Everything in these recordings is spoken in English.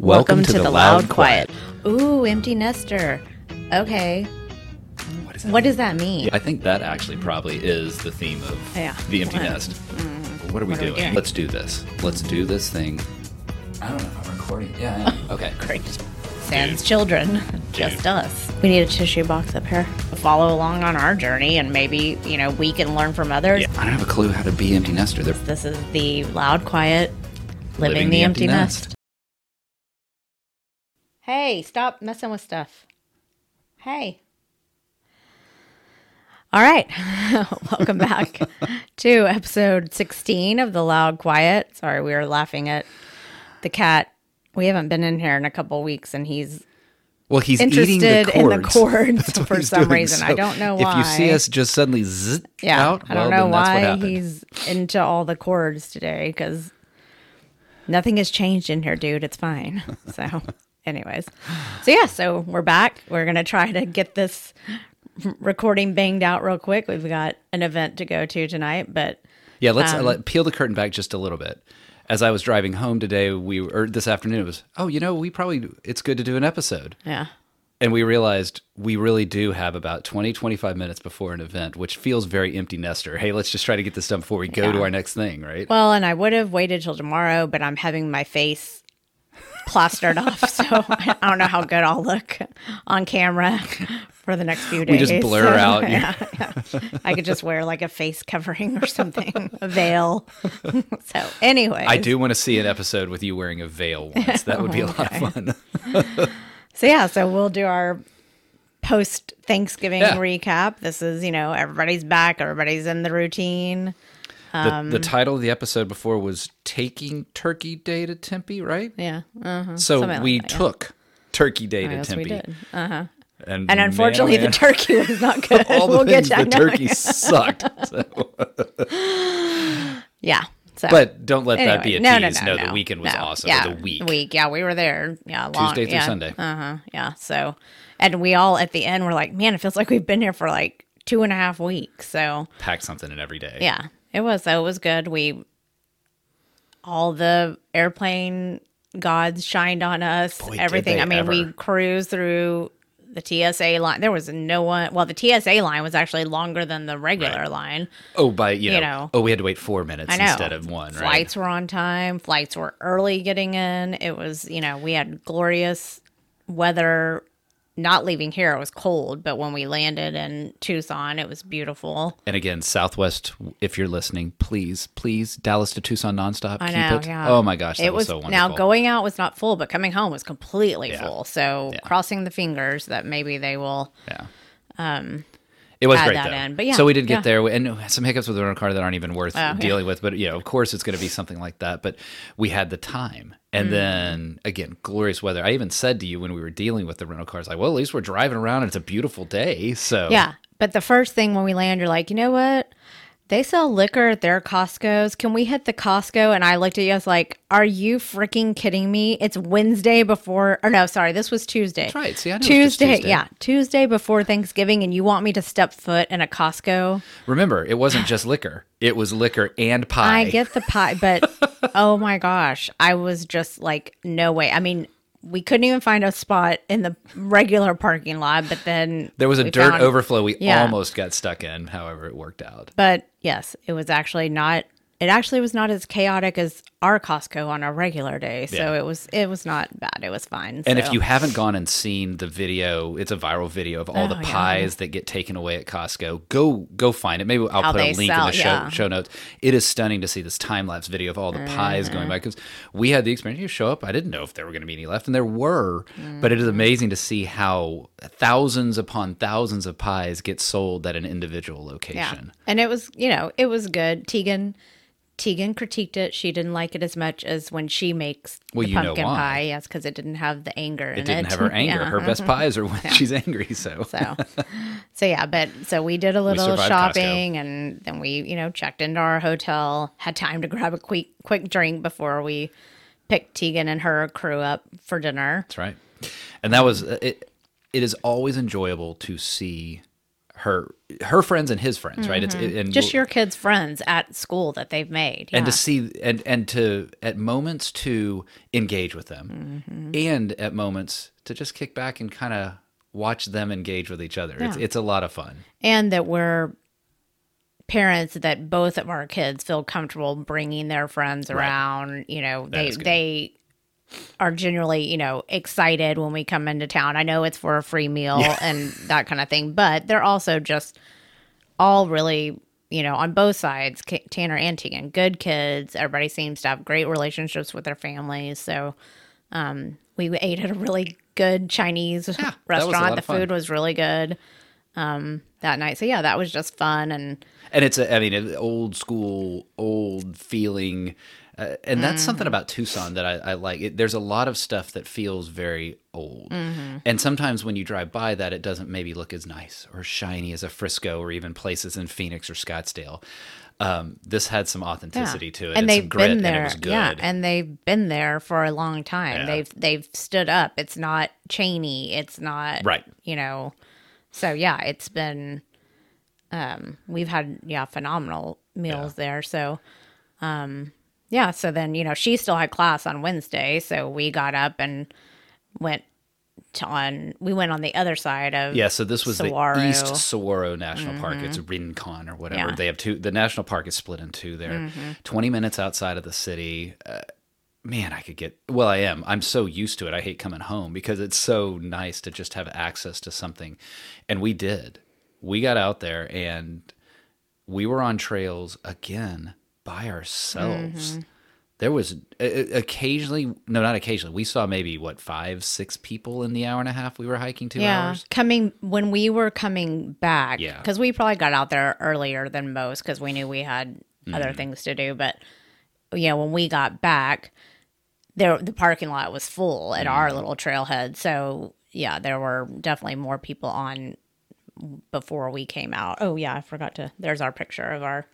Welcome, to, the, Loud Quiet. Ooh, empty nester. Okay. What is that? What does that mean? I think that actually probably is the theme of Yeah. the empty What? Mm-hmm. nest. What are we What are we doing? doing? Let's do this. Let's do this thing. I don't know if I'm recording. Yeah. I am. Okay. Great. Sans Dude. children, just us. We need a tissue box up here. Follow along on our journey, and maybe you know we can learn from others. Yeah. I don't have a clue how to be empty nester. This is the loud, quiet, living, the, empty, nest. Hey, stop messing with stuff. Hey. All right. Welcome back to episode 16 of The Loud Quiet. Sorry, we were laughing at the cat. We haven't been in here in a couple weeks and he's Well, he's eating interested the in the cords. cords That's what for some doing. reason. I don't know why. If you see us just suddenly zzz yeah, out, I don't well, know why he's into all the cords today because nothing has changed in here, dude. It's fine. So, anyways, so yeah, so we're back. We're gonna try to get this recording banged out real quick. We've got an event to go to tonight, but Yeah, let's Um, uh, let, peel the curtain back just a little bit. As I was driving home today, we or this afternoon, it was oh, you know, we probably it's good to do an episode, yeah, and we realized we really do have about 20, 25 minutes before an event, which feels very empty nester. Hey, let's just try to get this done before we go to our next thing, right? Well, and I would have waited till tomorrow, but I'm having my face plastered off, so I don't know how good I'll look on camera for the next few days. We just blur out. Yeah, yeah. I could just wear like a face covering or something, a veil. so, anyway, I do want to see an episode with you wearing a veil once. That would be a lot of fun. So yeah, so we'll do our post Thanksgiving Yeah. recap. This is you know everybody's back, everybody's in the routine. The, Um, the title of the episode before was "Taking Turkey Day to Tempe," right? Yeah, uh-huh. So Something like we that, yeah. took Turkey Day to Tempe, we did. Uh-huh. and, And unfortunately, oh man, the turkey was not good. all the we'll get things to the know. turkey sucked. So. Yeah. So, But don't let that be a Anyway, tease. No, no, no, the weekend was awesome. Yeah, The week. Week. Yeah, we were there. Yeah, long, Tuesday through yeah. Sunday. Uh huh. Yeah. So, and we all at the end were like, man, it feels like we've been here for like two and a half weeks. So, Pack something in every day. yeah, it was. So it was good. We all the airplane gods shined on us. Boy, everything. I mean, we cruised through the TSA line. There was no one. Well, the TSA line was actually longer than the regular Right. line. Oh, by you know, You know. Oh, we had to wait four minutes instead of one. Right. Flights were on time. Flights were early getting in. It was, you know, we had glorious weather. Not leaving here, it was cold, but when we landed in Tucson, it was beautiful. And again, Southwest, if you're listening, please, please, Dallas to Tucson nonstop. I keep know, it. yeah. Oh my gosh, that it was, was so wonderful. now going out was not full, but coming home was completely Yeah. full. So Yeah. crossing the fingers that maybe they will. Yeah. Um, it was great that though. in, but yeah, so we did get yeah. there, and some hiccups with the rental car that aren't even worth Oh, yeah. dealing with. But you know, of course, it's going to be something like that. But we had the time, and Mm. then again, glorious weather. I even said to you when we were dealing with the rental cars, like, well, at least we're driving around, and it's a beautiful day. So Yeah. But the first thing when we land, you're like, you know what? They sell liquor at their Costco's. Can we hit the Costco? And I looked at you, I was like, are you freaking kidding me? It's Wednesday before, or no, sorry, this was Tuesday. That's right. See, I know it's just Tuesday, Tuesday. yeah, Tuesday before Thanksgiving, and you want me to step foot in a Costco? remember, it wasn't just liquor; it was liquor and pie. I get the pie, but oh my gosh, I was just like, no way. I mean, we couldn't even find a spot in the regular parking lot, but then There was a dirt found- overflow we Yeah. almost got stuck in. However, it worked out. But yes, it was actually not. It actually was not as chaotic as our Costco on a regular day. So Yeah. it was. It was not bad. It was fine. And if you haven't gone and seen the video, it's a viral video of all the Oh, yeah. pies that get taken away at Costco. Go go find it. Maybe I'll How put a link sell, in the show, yeah. show notes. It is stunning to see this time lapse video of all the pies going Mm-hmm. by because we had the experience. You show up, I didn't know if there were going to be any left, and there were. But it Mm-hmm. is amazing to see how thousands upon thousands of pies get sold at an individual yeah, location. and it was you know it was good. Tegan. Tegan critiqued it. She didn't like it as much as when she makes Well, the pumpkin pie. Yes, because it didn't have the anger. In it didn't have her anger. Her best pies are when she's angry. So. So, so yeah, but so we did a little shopping, and then we, you know, checked into our hotel. Had time to grab a quick quick drink before we picked Tegan and her crew up for dinner. That's right. And that was it. It is always enjoyable to see her her friends and his friends, right? It's it, and Just your kids' friends at school that they've made. and to see and and to at moments to engage with them, Mm-hmm. and at moments to just kick back and kind of watch them engage with each other. It's Yeah. it's a lot of fun. and that we're parents that both of our kids feel comfortable bringing their friends around you know they they are generally you know excited when we come into town. I know it's for a free meal and that kind of thing but they're also just all really you know on both sides tanner and tegan good kids. Everybody seems to have great relationships with their families. So um we ate at a really good chinese lot restaurant. the food was really good um that night. So yeah that was just fun and and it's a, I mean, an old school, old feeling, uh, and that's something about Tucson that I, I like. It, there's a lot of stuff that feels very old, and sometimes when you drive by that, it doesn't maybe look as nice or shiny as a Frisco or even places in Phoenix or Scottsdale. Um, this had some authenticity to it, and some they've grit, been and there. it was good. yeah and they've been there for a long time. Yeah. they've they've stood up. It's not Cheney it's not Right. you know. So yeah it's been um we've had yeah phenomenal meals there. So um yeah so then you know she still had class on Wednesday so we got up and went to on we went on the other side of Yeah, so this was Saguaro. the East Saguaro National Park. It's Rincon or whatever. Yeah. Mm-hmm. They have two. The national park is split in two there. Twenty minutes outside of the city. Uh, man, I could get. Well, I am. I'm so used to it. I hate coming home because it's so nice to just have access to something, and we did. We got out there and we were on trails again by ourselves. Mm-hmm. There was uh, occasionally, no, not occasionally. We saw maybe what five, six people in the hour and a half we were hiking two yeah hours. coming when we were coming back Yeah. because we probably got out there earlier than most because we knew we had Mm-hmm. other things to do but you know when we got back there the parking lot was full at Mm-hmm. our little trailhead so yeah there were definitely more people on before we came out oh yeah i forgot to there's our picture of our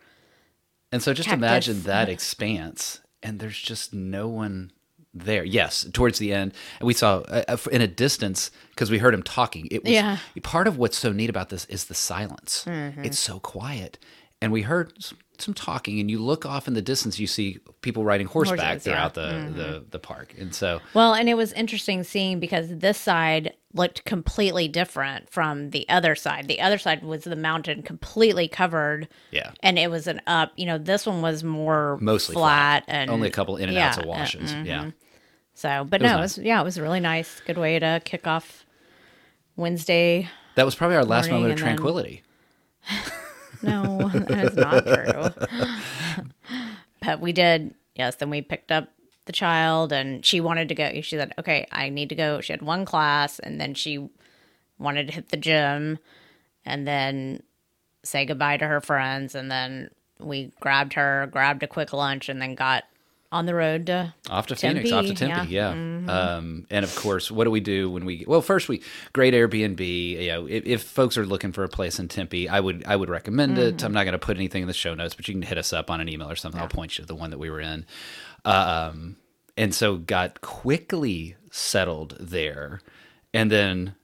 And so just Cactus. imagine that expanse, and there's just no one there. Yes, towards the end, we saw uh, uh, in a distance because we heard him talking. It was Yeah. part of what's so neat about this is the silence. Mm-hmm. It's so quiet, and we heard some, talking. And you look off in the distance, you see people riding horseback Horses, yeah. Mm-hmm. throughout the, the the park, and so Well, and it was interesting seeing because this side looked completely different from the other side. The other side was the mountain completely covered. Yeah. And it was an up. You know, this one was more mostly flat, and only a couple in and yeah, outs of uh, washes. Yeah. So, but was no, nice. it was yeah, it was really nice. Good way to kick off Wednesday. That was probably our last moment of and then- tranquility. No, that is not true. but we did, yes. Then we picked up the child, and she wanted to go. She said, "Okay, I need to go." She had one class, and then she wanted to hit the gym, and then say goodbye to her friends, and then we grabbed her, grabbed a quick lunch, and then got on the road to Off to Phoenix, off to Tempe, Tempe, yeah. Mm-hmm. Um, and of course, what do we do when we? Well, first we great Airbnb. You know, if, if folks are looking for a place in Tempe, I would I would recommend it. Mm-hmm. I'm not going to put anything in the show notes, but you can hit us up on an email or something. I'll point you to the one that we were in. Um, and so got quickly settled there, and then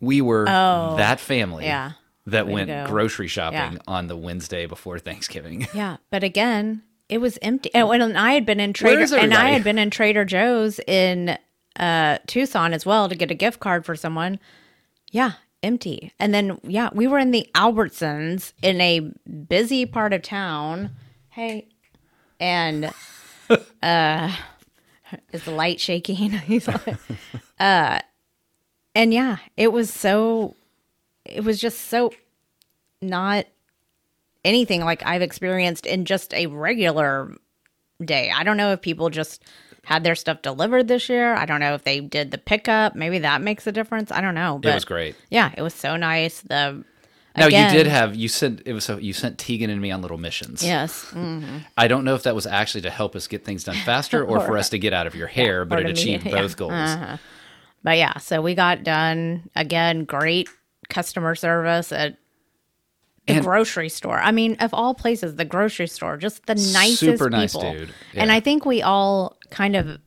we were that family Oh, yeah. that Way went grocery shopping Yeah. on the Wednesday before Thanksgiving. Yeah, but again, it was empty. Oh, And I had been in Trader and I had been in Trader Joe's in uh Tucson as well to get a gift card for someone. Yeah, empty. And then yeah, we were in the Albertsons in a busy part of town. Hey, and uh is the light shaking? He's like, uh and yeah, it was so it was just so not anything like I've experienced in just a regular day. I don't know if people just had their stuff delivered this year. I don't know if they did the pickup. Maybe that makes a difference. I don't know. But it was great. Yeah, it was so nice. The Now again- you did have you sent it was so you sent Tegan and me on little missions. yes, mm, I don't know if that was actually to help us get things done faster or, for us to get out of your hair, but or it to achieved meet- yeah. both goals. Uh-huh. but yeah. So we got done again. Great customer service at. The And- grocery store. I mean, of all places, the grocery store, just the nicest Super nice people. dude. And I think we all kind of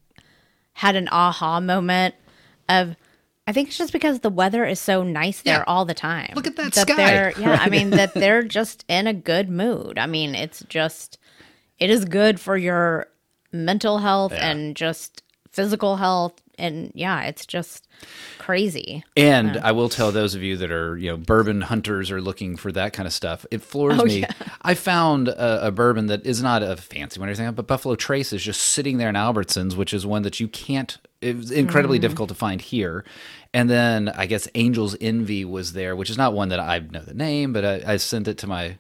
had an aha moment of I think it's just because the weather is so nice there Yeah. all the time. Look at that sky. They're, yeah, I mean that they're just in a good mood. I mean, it's just it is good for your mental health Yeah. and just physical health and yeah, it's just crazy. And I will tell those of you that are, you know, bourbon hunters or looking for that kind of stuff. It floors Oh, me. yeah. I found a, a bourbon that is not a fancy one or anything, but Buffalo Trace is just sitting there in Albertsons, which is one that you can't. It was incredibly mm-hmm. difficult to find here. And then I guess Angel's Envy was there, which is not one that I know the name, but I, I sent it to my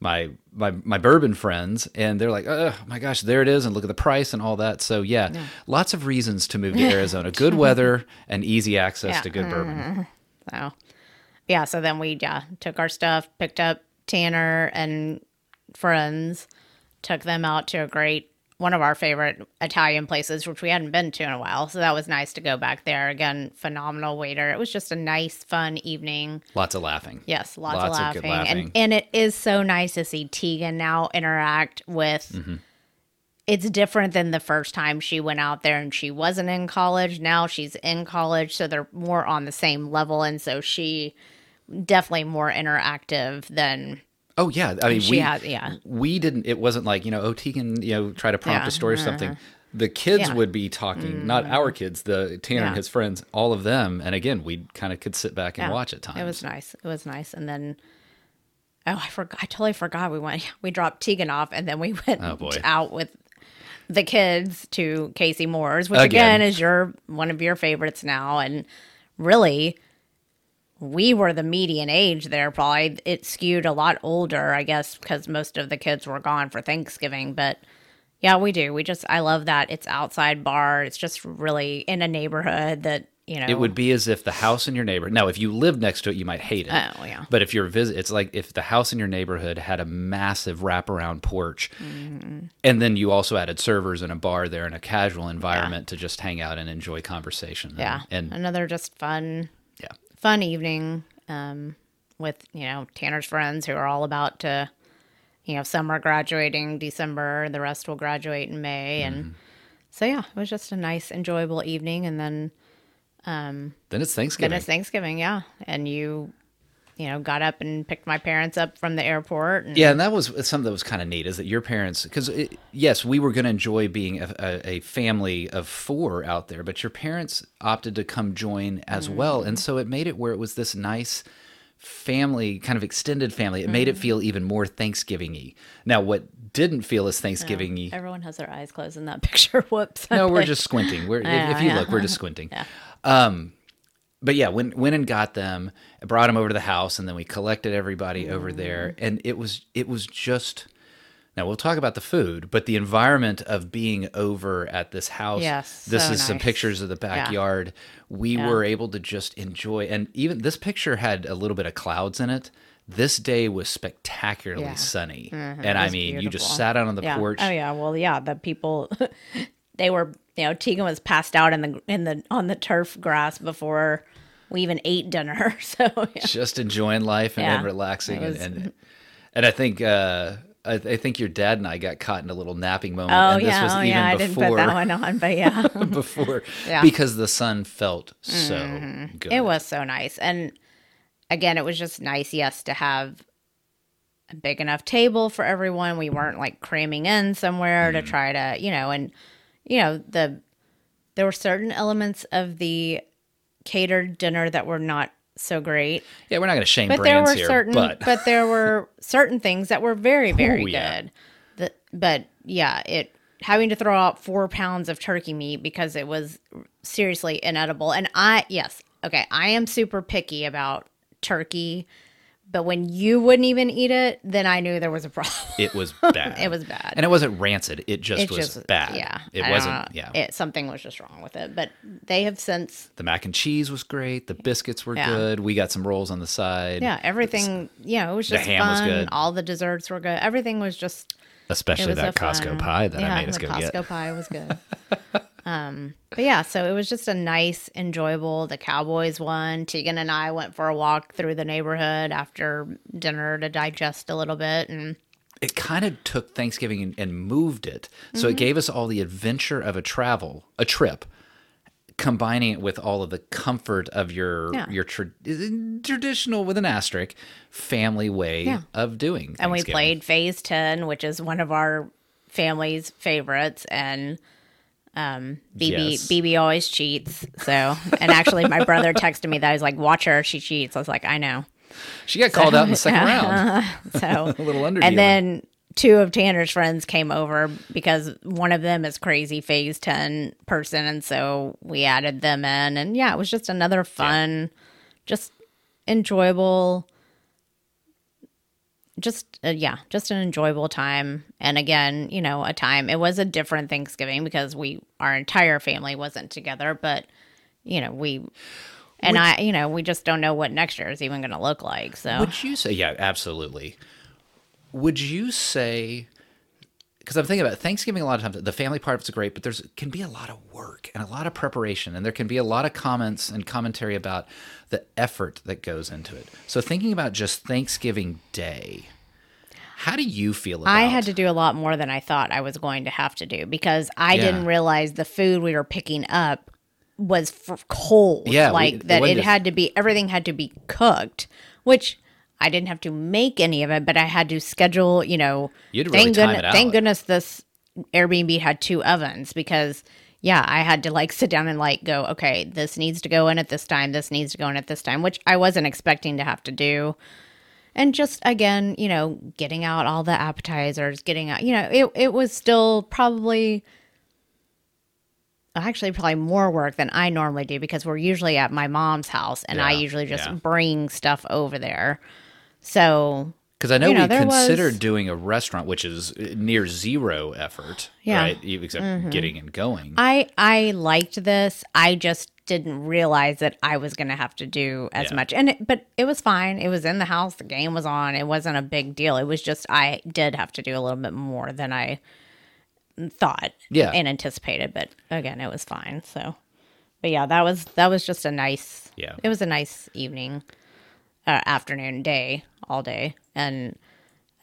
my my my bourbon friends and they're like oh my gosh there it is and look at the price and all that. So yeah, lots of reasons to move to arizona. Good weather and easy access Yeah. to good bourbon. So yeah, so then we yeah, took our stuff, picked up Tanner and friends, took them out to a great one of our favorite Italian places, which we hadn't been to in a while. So that was nice to go back there. Again, phenomenal waiter. It was just a nice, fun evening. lots of laughing Yes, lots, Lots of, of laughing. laughing. And and it is so nice to see Tegan now interact with Mm-hmm. it's different than the first time she went out there and she wasn't in college. Now she's in college, so they're more on the same level and so she definitely more interactive than Oh yeah, I mean She we has- yeah. we didn't. It wasn't like you know oh Tegan you know try to prompt Yeah, a story or something. The kids Yeah. Mm-hmm. would be talking, not our kids. The Tanner and his friends, all of them, and again we kind of could sit back and Yeah, watch at times. It was nice. It was nice. And then, oh, I forgot. I totally forgot. We went. We dropped Tegan off, and then we went Oh, out with the kids to Casey Moore's, which Again. again, is your one of your favorites now. And really, we were the median age there. Probably it skewed a lot older, I guess, because most of the kids were gone for Thanksgiving. But yeah, we do. We just I love that it's outside bar. It's just really in a neighborhood that you know It would be as if the house in your neighborhood. Now, if you lived next to it, you might hate it. Oh, yeah. But if you're visit, it's like if the house in your neighborhood had a massive wraparound porch, Mm-hmm. and then you also added servers and a bar there and a casual environment to just hang out and enjoy conversation. Yeah. and, and another just fun, yeah, fun evening um, with, you know, Tanner's friends who are all about to, you know, some are graduating December, the rest will graduate in May. Mm-hmm. And so, yeah, it was just a nice, enjoyable evening. And then, Um, then it's Thanksgiving. then it's Thanksgiving. Yeah. And you, you know, got up and picked my parents up from the airport. And, Yeah, and that was something that was kind of neat is that your parents, because yes, we were going to enjoy being a, a, a family of four out there, but your parents opted to come join as well. And so it made it where it was this nice family, kind of extended family. It made it feel even more Thanksgiving y. Now, what didn't feel as Thanksgiving y. Everyone has their eyes closed in that picture. Whoops. No, we're just squinting. We're, if, if you yeah. look, we're just squinting. Um, but yeah, went went and got them, brought them over to the house, and then we collected everybody over there, and it was it was just. Now we'll talk about the food, but the environment of being over at this house. Yes, this so is some pictures of the backyard. We Yeah. were able to just enjoy, and even this picture had a little bit of clouds in it. This day was spectacularly Yeah. sunny, Mhm, and I mean, you just sat out on the yeah. porch. Oh yeah. Well, yeah. The people, they were, you know, Tegan was passed out in the in the on the turf grass before we even ate dinner. So yeah. just enjoying life and, Yeah, and relaxing was- and, and and I think uh I, I think your dad and I got caught in a little napping moment Oh and this yeah. was Oh even yeah. I didn't put that one on, but yeah. before Yeah. Mm-hmm. because the sun felt so good. It was so nice. And again, it was just nice, yes, to have a big enough table for everyone. We weren't like cramming in somewhere Mm-hmm. to try to, you know, and you know, the there were certain elements of the catered dinner that were not so great. Yeah, we're not going to shame But there brands were here, certain but but there were certain things that were very, very Oh, yeah. good. The, but yeah, it having to throw out four pounds of turkey meat because it was seriously inedible. And I yes, okay, I am super picky about turkey, but when you wouldn't even eat it, then I knew there was a problem. it was bad. It was bad. And it wasn't rancid. It just It was just bad. Yeah, It I wasn't yeah. It, something was just wrong with it. But they have since the mac and cheese was great. The biscuits were Yeah. good. We got some rolls on the side. yeah everything. Yeah, it was just The ham was fun. good. All the desserts were good. Everything was just Especially was that Costco fun- pie that yeah, I made us go Costco get. pie was good. um, but yeah, so it was just a nice, enjoyable. The Cowboys won. Tegan and I went for a walk through the neighborhood after dinner to digest a little bit, and it kind of took Thanksgiving and, and moved it. So Mm-hmm. it gave us all the adventure of a travel, a trip, combining it with all of the comfort of your Yeah. your tra- traditional with an asterisk family way Yeah. of doing. and we played Phase Ten, which is one of our family's favorites, and um, BiBi Yes. BiBi always cheats. So, and actually, my brother texted me that he's like, "Watch her, she cheats." I was like, "I know." She got called out in the second round. So, A little under and then two of Tanner's friends came over because one of them is crazy Phase Ten person, and so we added them in, and yeah, it was just another fun, just enjoyable just uh, yeah just an enjoyable time and again you know a time it was a different thanksgiving because we our entire family wasn't together but you know we and i you know we just don't know what next year is even going to look like so Would you say, yeah, absolutely. Would you say, because I'm thinking about Thanksgiving a lot of times, the family part of it's great, but there's can be a lot of work and a lot of preparation, and there can be a lot of comments and commentary about the effort that goes into it. So thinking about just Thanksgiving Day, how do you feel about it? I had to do a lot more than I thought I was going to have to do because I Yeah. didn't realize the food we were picking up was cold. Yeah, like it that it just- had to be everything had to be cooked, which I didn't have to make any of it, but I had to schedule. You know, You really thank goodness, thank goodness this Airbnb had two ovens because. Yeah, I had to like sit down and like go, okay, this needs to go in at this time, this needs to go in at this time, which I wasn't expecting to have to do and just again you know getting out all the appetizers getting out you know it, it was still probably actually probably more work than i normally do because we're usually at my mom's house and i usually just yeah. bring stuff over there so Because I know, You know, we there was- considered doing a restaurant, which is near zero effort, Yeah. Mm-hmm. right? Except getting and going. i i liked this i just didn't realize that i was going to have to do as Yeah. much and it, but it was fine it was in the house the game was on it wasn't a big deal it was just i did have to do a little bit more than i thought Yeah. and anticipated but again it was fine so but yeah that was that was just a nice Yeah. it was a nice evening uh, afternoon day all day and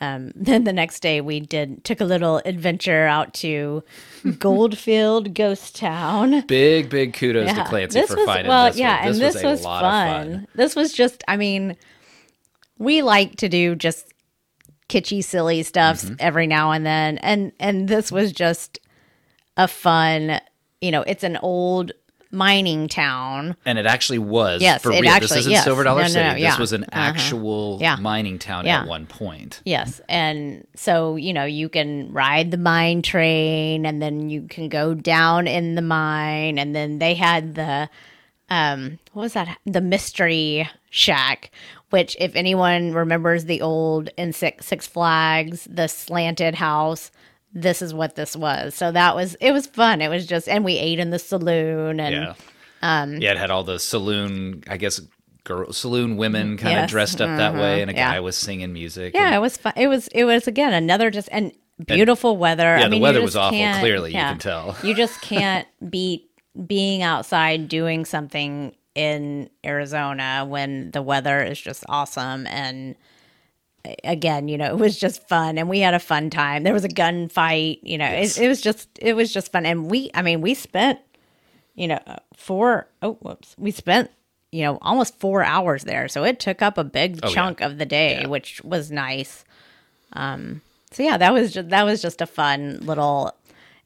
um, then the next day we did took a little adventure out to Goldfield Ghost Town. Big, big kudos to Clancy this for was finding well, this one. yeah, and this was lot fun. fun. This was just, I mean, we like to do just kitschy, silly stuff Mm-hmm. every now and then, and and this was just a fun. You know, it's an old mining town. And it actually was. Yes, for it real. actually- this isn't yes. Silver Dollar No, no, City. no, This yeah. was an Uh-huh. actual Yeah. mining town Yeah. at one point. Yes. And so, you know, you can ride the mine train and then you can go down in the mine. And then they had the, um, what was that? The mystery shack, which, if anyone remembers the old in Six, Six Flags, the slanted house, this is what this was. So that was, it was fun. It was just, and we ate in the saloon and, Yeah. Um, yeah, it had all the saloon, I guess, girl, saloon women kind of Yes. Mm-hmm. dressed up that way, and a Yeah. guy was singing music. Yeah, and- it was fun. It was it was again another just and beautiful weather. yeah, I the mean, you weather was awful, clearly, you can tell. You just can't beat being outside doing something in Arizona when the weather is just awesome and again, you know, it was just fun and we had a fun time. There was a gunfight, you know, Yes. it, it was just it was just fun and we I mean, we spent you know, four oh whoops. We spent you know, almost 4 hours there. So it took up a big Oh, yeah. chunk of the day, Yeah. which was nice. Um so yeah, that was just that was just a fun little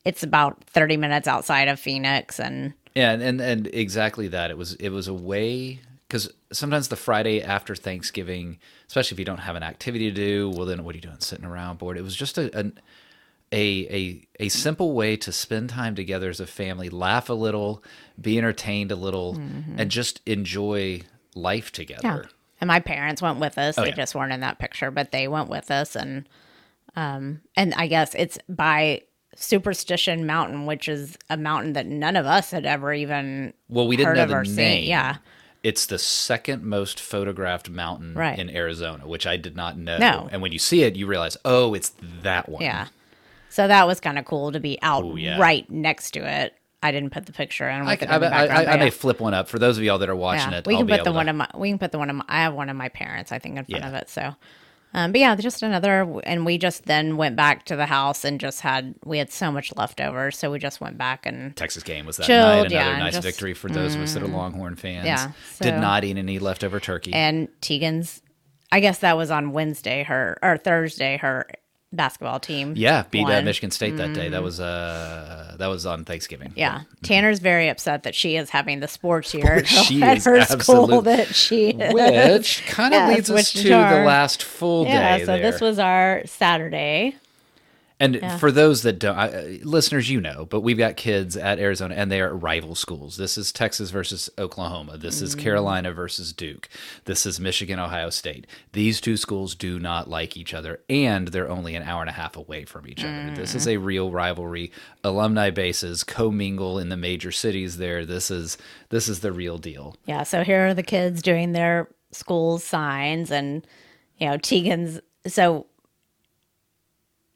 it's about 30 minutes outside of Phoenix and Yeah, and, and and exactly that. It was it was a way because sometimes the Friday after Thanksgiving, especially if you don't have an activity to do, well then what are you doing sitting around bored? It was just a an, a a a simple way to spend time together as a family, laugh a little, be entertained a little, and just enjoy life Yeah. together. And my parents went with us. they Oh, yeah. just weren't in that picture, but they went with us and um and I guess it's by Superstition Mountain, which is a mountain that none of us had ever even Well, we didn't know the name. seen. Yeah. It's the second most photographed mountain Right. in Arizona, which I did not know. No. And when you see it, you realize, oh, it's that one. Yeah. So that was kind of cool to be out Oh, yeah. right next to it. I didn't put the picture in. I, With it I, in the I, I, may flip one up for those of y'all that are watching Yeah, it. we I'll can be put the to- one of my. We can put the one of my. I have one of my parents, I think, in front Yeah. of it. So, Um, but yeah, just another, and we just then went back to the house and just had we had so much leftover, so we just went back and Texas game was that Chilled, night. Another yeah, nice just- victory for those of us that are Longhorn fans. Yeah, Did not eat any leftover turkey. and Tegan's. I guess that was on Wednesday. Her or Thursday. Her basketball team. yeah, beat uh. Michigan State that day. That was uh that was on Thanksgiving. Mm-hmm. Yeah, Tanner's very upset that she is having the sports year She at her absolute- school that she is. Which kind of Yeah, leads us to the last full Yeah, day. Yeah, so this was our Saturday. And for those that don't, I, uh, listeners, you know, but we've got kids at Arizona and they are rival schools. This is Texas versus Oklahoma. This is Carolina versus Duke. This is Michigan, Ohio State. These two schools do not like each other and they're only an hour and a half away from each other. This is a real rivalry. Alumni bases commingle in the major cities there. This is this is the real deal. Yeah, so here are the kids doing their school signs, and you know Tegan's. So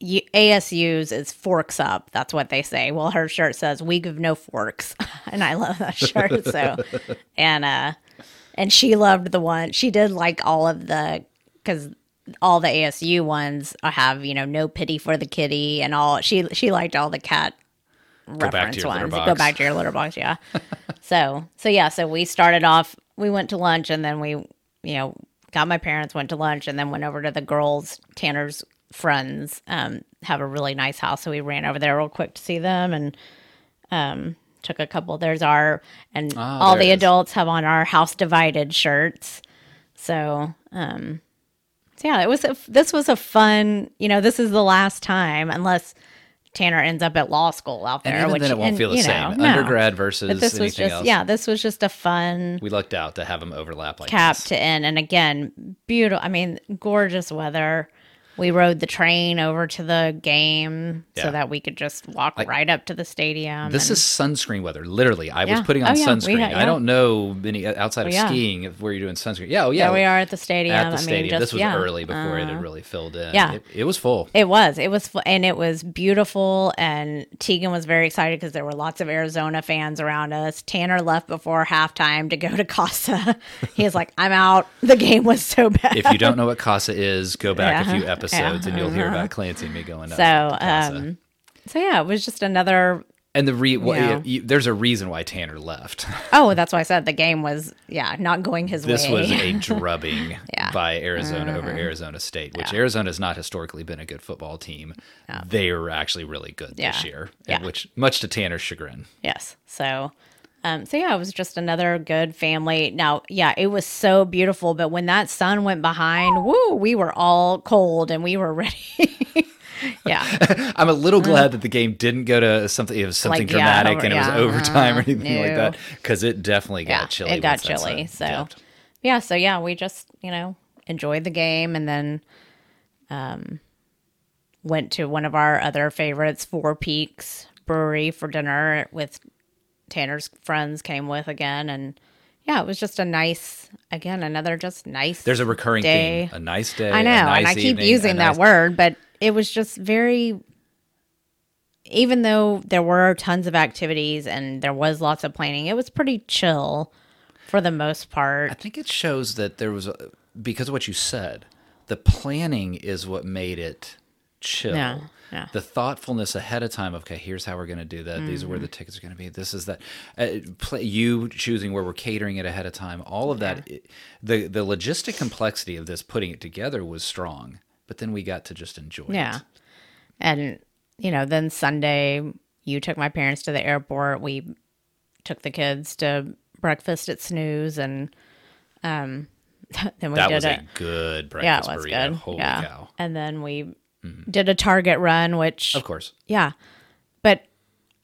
ASU's is forks up. That's what they say. Well, her shirt says "We give no forks," and I love that shirt. So, and uh, and she loved the one. She did like all of the because all the ASU ones have you know no pity for the kitty and all. She she liked all the cat reference ones. Go back to your litter box, yeah. so so yeah, so we started off. We went to lunch, and then we you know got my parents went to lunch, and then went over to the girls Tanner's friends um have a really nice house, so we ran over there real quick to see them and um took a couple. There's our and Ah, all the adults have on our house divided shirts. So um so yeah, it was a, this was a fun, you know, this is the last time unless Tanner ends up at law school out there. And which, then, it won't and, feel the same. know, no. Undergrad versus But this anything was just else. yeah, this was just a fun We lucked out to have them overlap like cap this. to end. And again, beautiful. I mean, gorgeous weather. We rode the train over to the game Yeah. so that we could just walk right up to the stadium. This and- is sunscreen weather. Literally, I was putting on Oh, yeah. Sunscreen. had- I don't know any uh, outside of oh, yeah. skiing if where you're doing sunscreen. Yeah, oh yeah, yeah, we are at the stadium. at the I mean, stadium. just- this was yeah. early before it had uh, really filled in. yeah. it, it was full. It was. It was, and it was beautiful. And Tegan was very excited because there were lots of Arizona fans around us. Tanner left before halftime to go to Casa. he was like, "I'm out." The game was so bad. if you don't know what Casa is, go back a few episodes and you'll hear about Clancy and me going up. so, um, so yeah, it was just another. and the re- yeah. you- there's a reason why Tanner left. Oh, that's why I said the game was yeah not going his this way. This was a drubbing Yeah. By Arizona over Arizona State, which Arizona has not historically been a good football team. They are actually really good this year, Yeah. which much to Tanner's chagrin. Yes. So, um, so yeah, it was just another good family. Now, yeah, it was so beautiful, but when that sun went behind, woo, we were all cold and we were ready. yeah. I'm a little glad that the game didn't go to something. It was something. Like, yeah, dramatic over- and it was yeah, overtime or uh, anything like that because it definitely got Yeah, chilly. it got chilly, so- dipped. Yeah. So yeah, we just, you know, enjoyed the game and then, um, went to one of our other favorites, Four Peaks Brewery for dinner with Tanner's friends came with again. And yeah, it was just a nice, again, another just nice. there's a recurring day. theme: a nice day. I know, nice and I keep evening, using that nice- word, but it was just very. Even though there were tons of activities and there was lots of planning, it was pretty chill for the most part. I think it shows that there was a, because of what you said. The planning is what made it chill. Yeah, yeah. The thoughtfulness ahead of time. Okay, here's how we're going to do that. These are where Mm-hmm. the tickets are going to be. This is that. Uh, play, you choosing where we're catering it ahead of time. All of that. it- the the logistic complexity of this putting it together was strong. But then we got to just enjoy Yeah. it. And, you know, then Sunday, you took my parents to the airport. We took the kids to breakfast at Snooze and, um, then we did That did was a, a good yeah, it breakfast was burrito. good. Holy yeah. cow! And then we Mm-hmm. did a Target run, which Of course. Yeah. But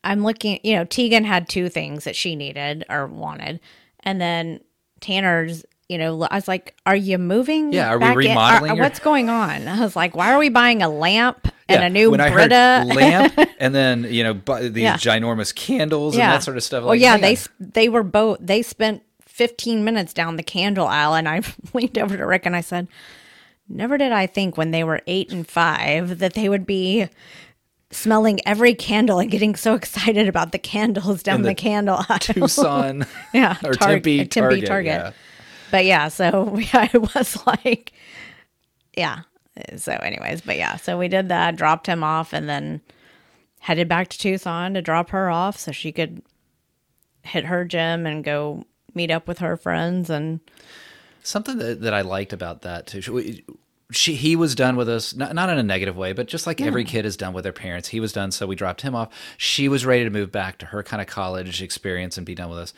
I'm looking, you know, Tegan had two things that she needed or wanted. And then Tanner's, you know, I was like, are you moving? Yeah, are we remodeling are- your- what's going on? I was like, why are we buying a lamp and Yeah, a new when I Brita? heard lamp and then you know bu- these Yeah. ginormous candles and that sort of stuff. Well, yeah, they they were both. They spent 15 minutes down the candle aisle, and I leaned over to Rick and I said, "Never did I think when they were eight and five that they would be." Smelling every candle and getting so excited about the candles down the the, candle aisle. Tucson yeah, or Tar- Tempe, Tempe Target. Target. yeah. But yeah, so yeah, it was like, yeah, So, anyways, but yeah, so we did that, dropped him off, and then headed back to Tucson to drop her off so she could hit her gym and go meet up with her friends. And Something that, that I liked about that too. She, she he was done with us, not, not in a negative way, but just like every kid is done with their parents. He was done, so we dropped him off. She was ready to move back to her kind of college experience and be done with us.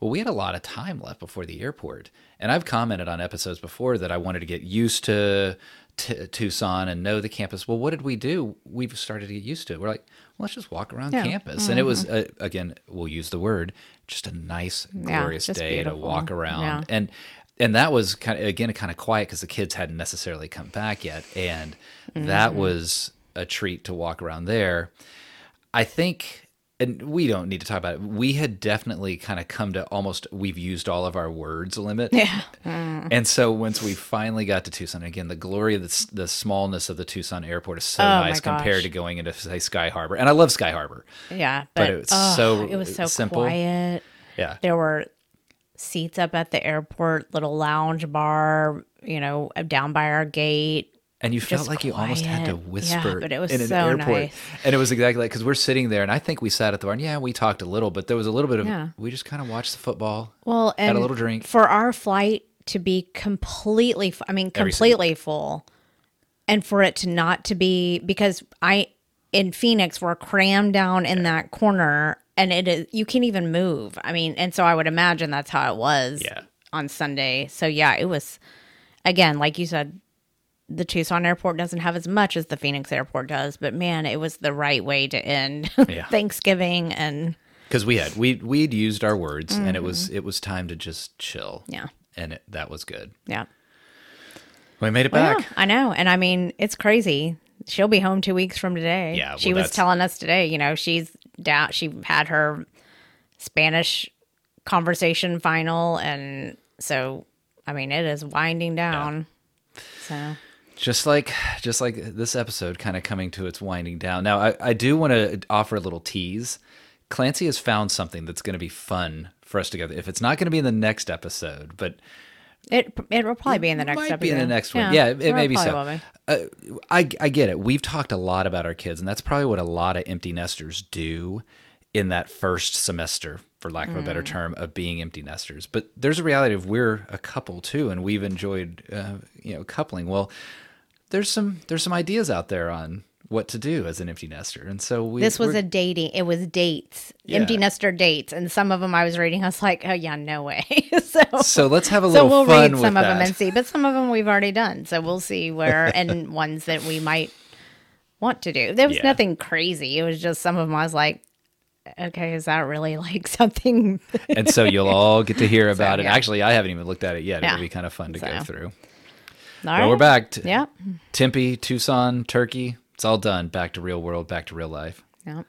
Well, we had a lot of time left before the airport, and I've commented on episodes before that I wanted to get used to t- Tucson and know the campus. Well, what did we do? We've started to get used to it. We're like, well, let's just walk around Yeah. campus, and it was uh, again, we'll use the word, just a nice, Yeah, glorious day beautiful. to walk around Yeah. and and that was kind of again kind of quiet because the kids hadn't necessarily come back yet and that Mm-hmm. was a treat to walk around there i think and we don't need to talk about it we had definitely kind of come to almost we've used all of our words limit yeah, and so once we finally got to tucson again the glory of the, the smallness of the tucson airport is so Oh nice compared to going into say sky harbor and i love sky harbor yeah. But But, it was oh, so it was so simple. quiet. yeah There were seats up at the airport, little lounge bar, you know, uh, down by our gate. and you felt like you almost had to quiet. Yeah, whisper but it was in an so airport nice. and it was exactly like because we're sitting there and i think we sat at the bar and yeah we talked a little but there was a little bit of Yeah. we just kind of watched the football Well, and Had a little drink. for our flight to be completely, I mean, completely full, and for it to not to be because I in Phoenix we're crammed down in that corner, and it is you can't even move. I mean, and so I would imagine that's how it was Yeah. on Sunday. So yeah, it was again like you said. The Tucson airport doesn't have as much as the Phoenix airport does, but man, it was the right way to end Yeah. Thanksgiving and because we had we we'd used our words and it was it was time to just chill Mm-hmm. yeah, and it, that was good yeah. we made it Well, back yeah, I know. And I mean, it's crazy. She'll be home two weeks from today. Yeah, She was telling us today, you know, she's down, she had her Spanish conversation final. And so, I mean, it is winding down. So, just like just like this episode kind of coming to its winding down now i, I do want to offer a little tease clancy has found something that's going to be fun for us together if it's not going to be in the next episode but it it will probably be in the next might episode. be in the next one. Yeah, it, it may be so. be. Uh, I I get it. We've talked a lot about our kids, and that's probably what a lot of empty nesters do in that first semester, for lack of a Mm. better term, of being empty nesters. But there's a reality of we're a couple too, and we've enjoyed uh, you know coupling. Well, there's some there's some ideas out there on what to do as an empty nester, and so we This was a dating. It was dates, empty nester dates, and some of them I was reading. I was like, oh yeah, no way. so so let's have a little so we'll fun read some of them and see but some of them we've already done so we'll see where and ones that we might want to do there was Yeah. nothing crazy it was just some of them i was like okay is that really like something and so you'll all get to hear about it. yeah. Actually, I haven't even looked at it yet. Yeah. It'll be kind of fun to go through. All Well, right. we're back. T- yeah Tempe, Tucson, Turkey. It's all done. Back to real world, back to real life. yeah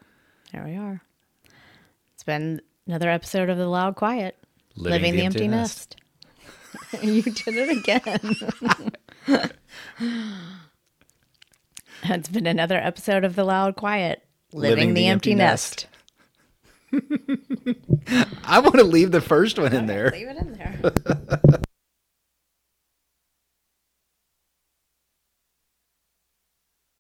there we are it's been another episode of the loud quiet living, the, empty, nest, you did it again it's been another episode of the loud quiet living, the, empty, nest. I want to leave the first one in there. Leave it in there.